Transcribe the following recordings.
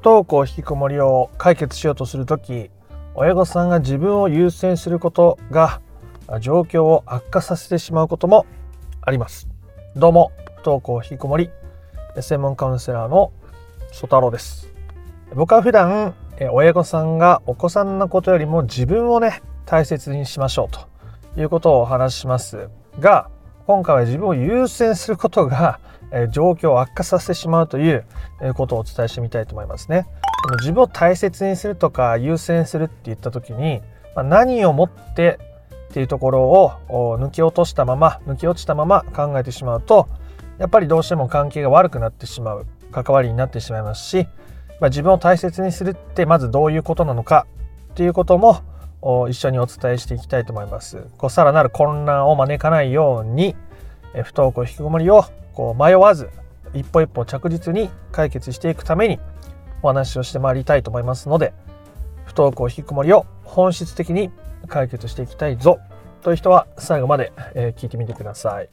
不登校引きこもりを解決しようとする時親御さんが自分を優先することが状況を悪化させてしまうこともあります。どうも不登校引きこもり専門カウンセラーの曽太郎です。僕は普段親御さんがお子さんのことよりも自分をね大切にしましょうということをお話ししますが今回は自分を優先することが状況を悪化させてしまうということをお伝えしてみたいと思いますね。自分を大切にするとか優先するって言った時にま何をもってっていうところを抜き落としたまま抜き落ちたまま考えてしまうとやっぱりどうしても関係が悪くなってしまう関わりになってしまいますし、ま、自分を大切にするってまずどういうことなのかっていうことも一緒にお伝えしていきたいと思います。こうさらなる混乱を招かないように不登校引きこもりをこう迷わず一歩一歩着実に解決していくためにお話をしてまいりたいと思いますので不登校引きこもりを本質的に解決していきたいぞという人は最後まで、聞いてみてください。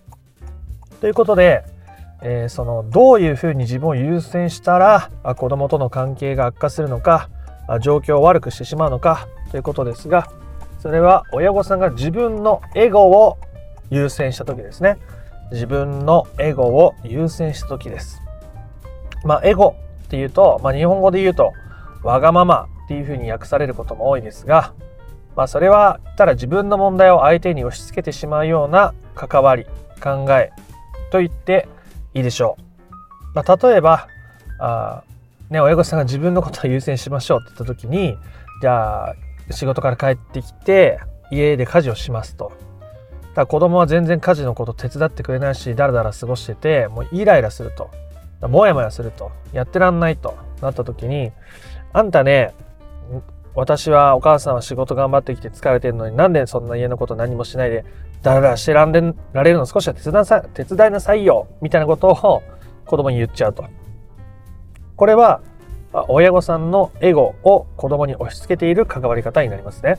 ということで、えー、そのどういうふうに自分を優先したら子供との関係が悪化するのか状況を悪くしてしまうのかということですがそれは親御さんが自分のエゴを優先した時ですね自分のエゴを優先した時ですまあエゴっていうと、まあ、日本語で言うとわがままっていうふうに訳されることも多いですが、まあ、それはただ自分の問題を相手に押し付けてしまうような関わり考えと言っていいでしょう。まあ、例えばあ、ね、親御さんが自分のことを優先しましょうって言った時にじゃあ仕事から帰ってきて家で家事をしますと。だ子供は全然家事のこと手伝ってくれないしだらだら過ごしててもうイライラすると。もやもやすると。やってらんないと。なった時にあんたね私はお母さんは仕事頑張ってきて疲れてるのになんでそんな家のこと何もしないでだらだらしてらんでられるの少しは手伝さ手伝いなさいよみたいなことを子供に言っちゃうと。これは親御さんのエゴを子供に押し付けている関わり方になりますね。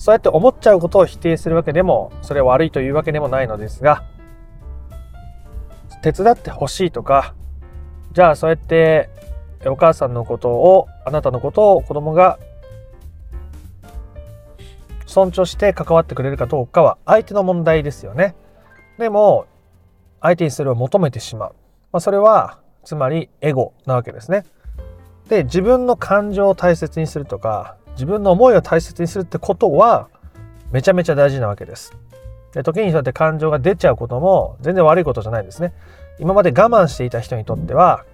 そうやって思っちゃうことを否定するわけでもそれは悪いというわけでもないのですが手伝ってほしいとかじゃあそうやってお母さんのことをあなたのことを子供が尊重して関わってくれるかどうかは相手の問題ですよね。でも相手にそれを求めてしまう。まあ、それはつまりエゴなわけですね。で自分の感情を大切にするとか自分の思いを大切にするってことはめちゃめちゃ大事なわけです。で時にそうやって感情が出ちゃうことも全然悪いことじゃないんですね。今まで我慢していた人にとっては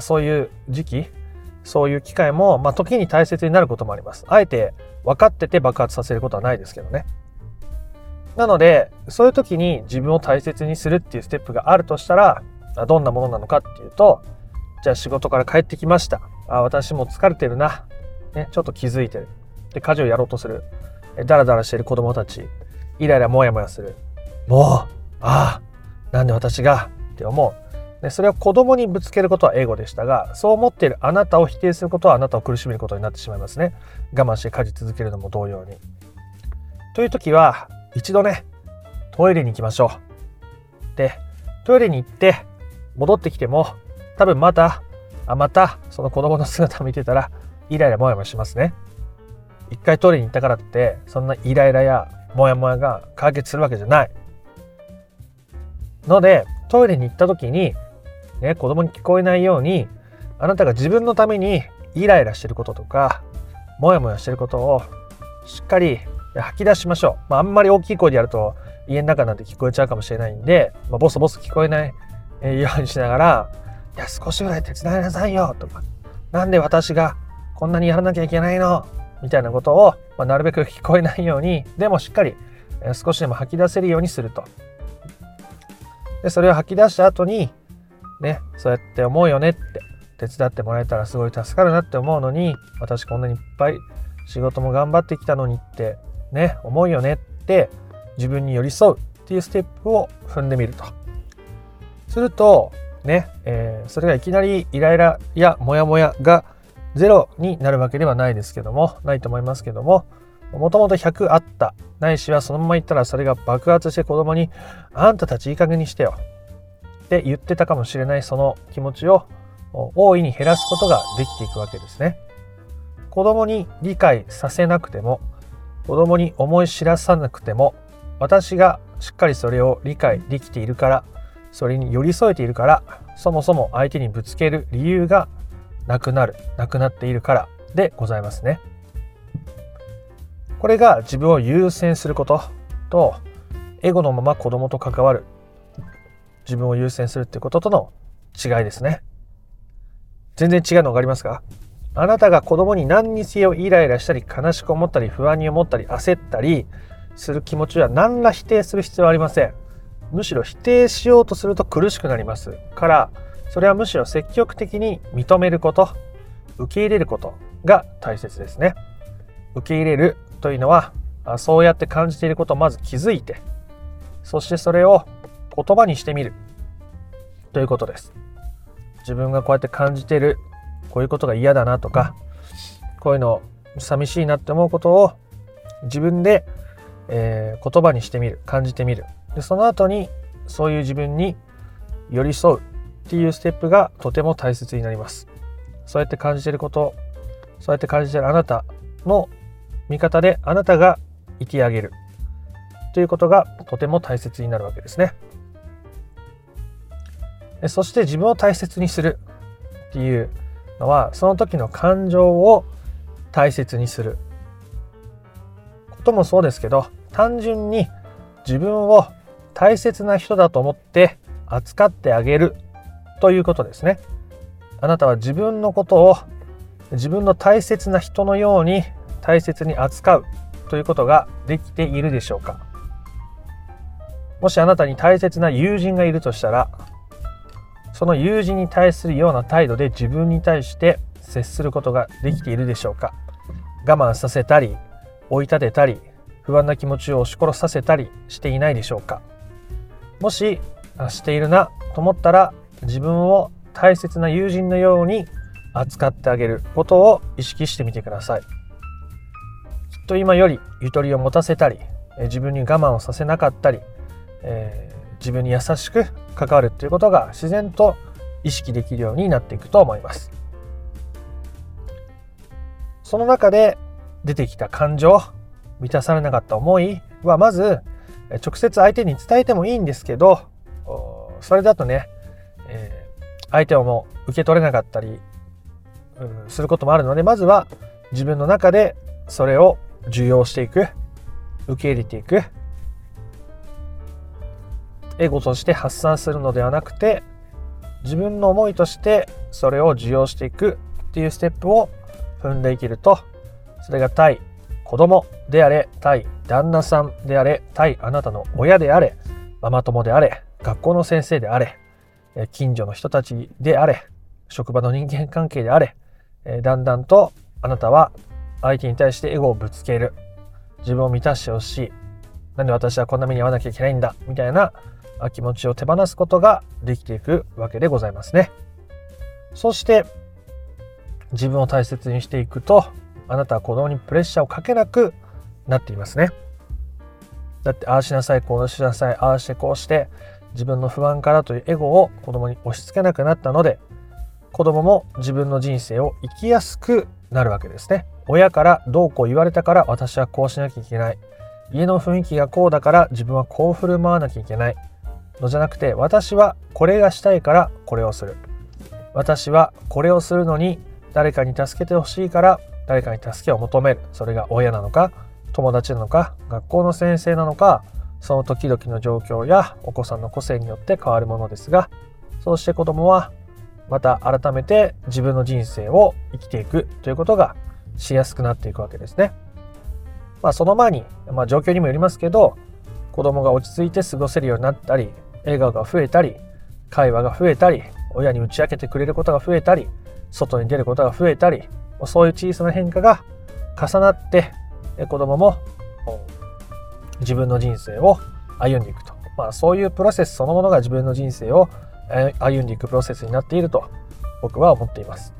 そういう時期そういう機会も、まあ、時に大切になることもあります。あえて分かってて爆発させることはないですけどね。なのでそういう時に自分を大切にするっていうステップがあるとしたらどんなものなのかっていうとじゃあ仕事から帰ってきました。あ私も疲れてるな。ね、ちょっと気づいてる。で、家事をやろうとする。ダラダラしてる子供たち。イライラモヤモヤする。もう、ああ、なんで私が？って思う。で、それを子供にぶつけることは英語でしたが、そう思っているあなたを否定することはあなたを苦しめることになってしまいますね。我慢して家事続けるのも同様に。という時は、一度ね、トイレに行きましょう。で、トイレに行って戻ってきても、多分また、あ、また、その子供の姿を見てたら、イライラモヤモヤしますね。一回トイレに行ったからってそんなイライラやモヤモヤが解決するわけじゃない。のでトイレに行った時に、ね、子供に聞こえないようにあなたが自分のためにイライラしてることとかモヤモヤしてることをしっかり吐き出しましょう。まあ、あんまり大きい声でやると家の中なんて聞こえちゃうかもしれないんで、まあ、ボソボソ聞こえないようにしながら「いや少しぐらい手伝いなさいよ」とか「なんで私がこんなにやらなきゃいけないのみたいなことを、まあ、なるべく聞こえないようにでもしっかり、少しでも吐き出せるようにすると。でそれを吐き出した後にねそうやって思うよねって手伝ってもらえたらすごい助かるなって思うのに私こんなにいっぱい仕事も頑張ってきたのにってね思うよねって自分に寄り添うっていうステップを踏んでみると。するとね、えー、それがいきなりイライラやモヤモヤがゼロになるわけではないですけども、ないと思いますけども、もともと100あった、ないしはそのまま言ったらそれが爆発して子供に、あんたたちいい加減にしてよって言ってたかもしれないその気持ちを大いに減らすことができていくわけですね。子供に理解させなくても子供に思い知らさなくても私がしっかりそれを理解できているからそれに寄り添えているからそもそも相手にぶつける理由がなくなるなくなっているからでございますね。これが自分を優先することとエゴのまま子供と関わる自分を優先するっていうこととの違いですね。全然違うの分かりますか？あなたが子供に何にせよイライラしたり悲しく思ったり不安に思ったり焦ったりする気持ちは何ら否定する必要はありません。むしろ否定しようとすると苦しくなりますからそれはむしろ積極的に認めること受け入れることが大切ですね。受け入れるというのはそうやって感じていることをまず気づいてそしてそれを言葉にしてみるということです。自分がこうやって感じているこういうことが嫌だなとかこういうの寂しいなって思うことを自分で、えー、言葉にしてみる感じてみるでその後にそういう自分に寄り添うっていうステップがとても大切になります。そうやって感じていることそうやって感じているあなたの味方であなたが生き上げる。ということがとても大切になるわけですね。そして自分を大切にする。っていうのはその時の感情を大切にする。こともそうですけど単純に自分を大切な人だと思って扱ってあげる。ということですね。あなたは自分のことを自分の大切な人のように大切に扱うということができているでしょうか。もしあなたに大切な友人がいるとしたらその友人に対するような態度で自分に対して接することができているでしょうか。我慢させたり追い立てたり不安な気持ちを押し殺させたりしていないでしょうか。もししているなと思ったら自分を大切な友人のように扱ってあげることを意識してみてください。きっと今よりゆとりを持たせたり自分に我慢をさせなかったり、えー、自分に優しく関わるということが自然と意識できるようになっていくと思います。その中で出てきた感情満たされなかった思いはまず直接相手に伝えてもいいんですけどそれだとね、相手をもう受け取れなかったり、うん、することもあるのでまずは自分の中でそれを受容していく受け入れていくエゴとして発散するのではなくて自分の思いとしてそれを受容していくっていうステップを踏んでいけるとそれが対子供であれ対旦那さんであれ対あなたの親であれママ友であれ学校の先生であれ近所の人たちであれ職場の人間関係であれだんだんとあなたは相手に対してエゴをぶつける自分を満たしてほしいなんで私はこんな目に遭わなきゃいけないんだみたいな気持ちを手放すことができていくわけでございますね。そして自分を大切にしていくとあなたは子供にプレッシャーをかけなくなっていますね。だってああしなさいこうしなさいああしてこうして自分の不安からというエゴを子供に押し付けなくなったので子供も自分の人生を生きやすくなるわけですね。親からどうこう言われたから私はこうしなきゃいけない。家の雰囲気がこうだから自分はこう振る舞わなきゃいけない。のじゃなくて私はこれがしたいからこれをする私はこれをするのに誰かに助けてほしいから誰かに助けを求めるそれが親なのか友達なのか学校の先生なのかその時々の状況やお子さんの個性によって変わるものですがそうして子供はまた改めて自分の人生を生きていくということがしやすくなっていくわけですね。まあその前に、まあ、状況にもよりますけど子供が落ち着いて過ごせるようになったり笑顔が増えたり会話が増えたり親に打ち明けてくれることが増えたり外に出ることが増えたりそういう小さな変化が重なって子供も自分の人生を歩んでいくと、まあ、そういうプロセスそのものが自分の人生を歩んでいくプロセスになっていると僕は思っています。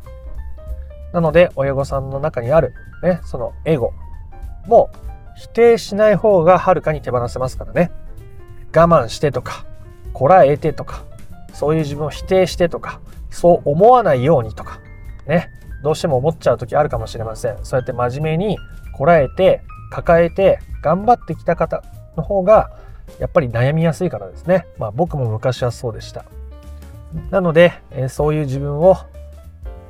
なので親御さんの中にある、ね、そのエゴも否定しない方がはるかに手放せますからね。我慢してとか、こらえてとか、そういう自分を否定してとか、そう思わないようにとかね。どうしても思っちゃう時あるかもしれません。そうやって真面目にこらえて抱えて頑張ってきた方の方がやっぱり悩みやすいからですね。まあ僕も昔はそうでした。なので、え、そういう自分を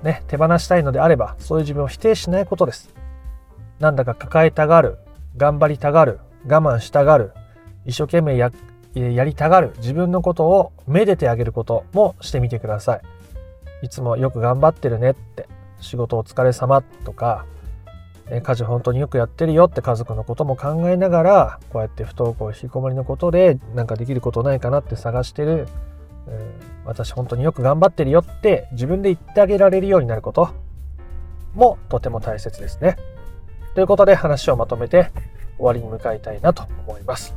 ね手放したいのであればそういう自分を否定しないことです。なんだか抱えたがる頑張りたがる我慢したがる一生懸命ややりたがる自分のことをめでてあげることもしてみてください。いつもよく頑張ってるねって仕事お疲れ様とか家事本当によくやってるよって家族のことも考えながらこうやって不登校引きこもりのことで何かできることないかなって探してる、うん私本当によく頑張ってるよって自分で言ってあげられるようになることもとても大切ですね。ということで話をまとめて終わりに向かいたいなと思います。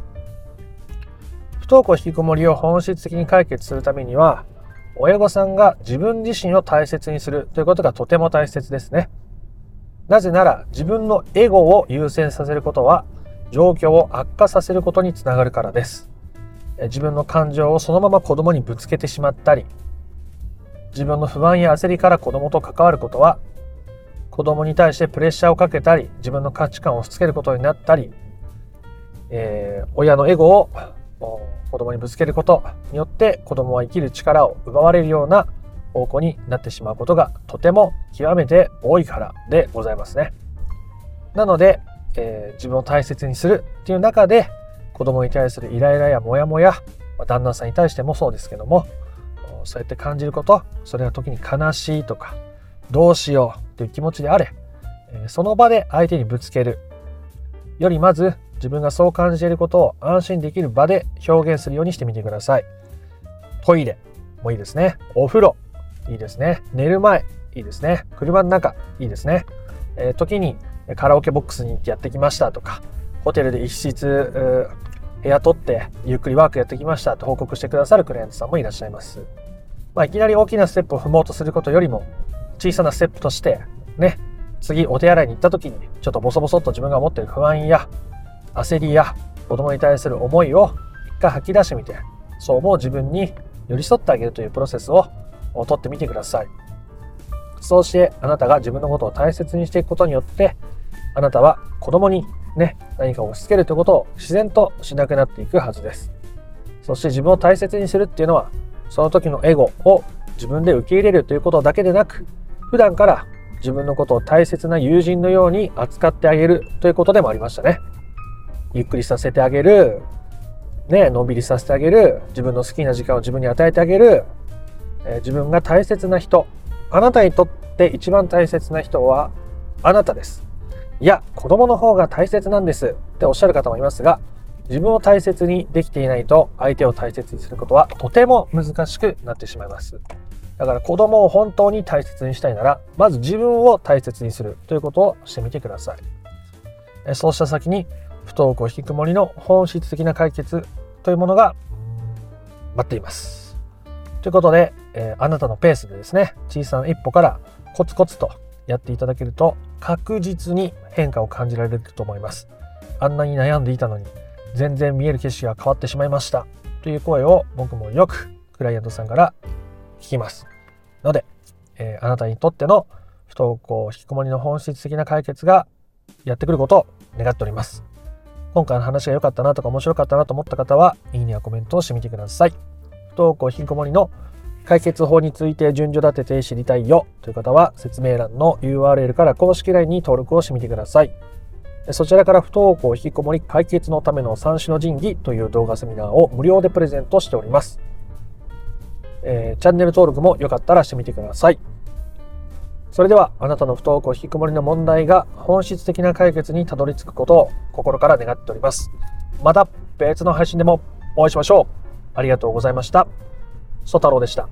不登校引きこもりを本質的に解決するためには親御さんが自分自身を大切にするということがとても大切ですね。なぜなら自分のエゴを優先させることは状況を悪化させることにつながるからです。自分の感情をそのまま子供にぶつけてしまったり自分の不安や焦りから子供と関わることは子供に対してプレッシャーをかけたり自分の価値観を押し付けることになったり、えー、親のエゴを子供にぶつけることによって子供は生きる力を奪われるような方向になってしまうことがとても極めて多いからでございますね。なので、えー、自分を大切にするっていう中で子供に対するイライラやモヤモヤ、まあ、旦那さんに対してもそうですけどもそうやって感じることそれは時に悲しいとかどうしようっていう気持ちであれ、その場で相手にぶつけるよりまず自分がそう感じていることを安心できる場で表現するようにしてみてください。トイレもいいですね。お風呂いいですね。寝る前いいですね。車の中いいですね。えー、時にカラオケボックスに行ってやってきましたとか、ホテルで一室部屋取ってゆっくりワークやってきましたと報告してくださるクライアントさんもいらっしゃいます。まあ、いきなり大きなステップを踏もうとすることよりも小さなステップとしてね次お手洗いに行った時にちょっとボソボソっと自分が持ってる不安や焦りや子供に対する思いを一回吐き出してみてそう思う自分に寄り添ってあげるというプロセスをとってみてください。そうしてあなたが自分のことを大切にしていくことによってあなたは子供にね何かを押し付けるということを自然としなくなっていくはずです。そして自分を大切にするっていうのはその時のエゴを自分で受け入れるということだけでなく普段から自分のことを大切な友人のように扱ってあげるということでもありましたね。ゆっくりさせてあげる、ね、のんびりさせてあげる、自分の好きな時間を自分に与えてあげる、え、自分が大切な人、あなたにとって一番大切な人はあなたです。いや、子供の方が大切なんですっておっしゃる方もいますが、自分を大切にできていないと相手を大切にすることはとても難しくなってしまいます。だから子供を本当に大切にしたいなら、まず自分を大切にするということをしてみてください。そうした先に、不登校引きこもりの本質的な解決というものが待っています。ということで、えー、あなたのペースでですね、小さな一歩からコツコツとやっていただけると確実に変化を感じられると思います。あんなに悩んでいたのに全然見える景色が変わってしまいましたという声を僕もよくクライアントさんから聞きます。ので、えー、あなたにとっての不登校引きこもりの本質的な解決がやってくることを願っております。今回の話が良かったなとか面白かったなと思った方は、いいねやコメントをしてみてください。不登校引きこもりの解決法について順序立てて知りたいよという方は説明欄の URL から公式 LINE に登録をしてみてください。そちらから不登校引きこもり解決のための三種の神器という動画セミナーを無料でプレゼントしております。えー、チャンネル登録もよかったらしてみてください。それではあなたの不登校引きこもりの問題が本質的な解決にたどり着くことを心から願っております。また別の配信でもお会いしましょう。ありがとうございました。ソ太郎でした。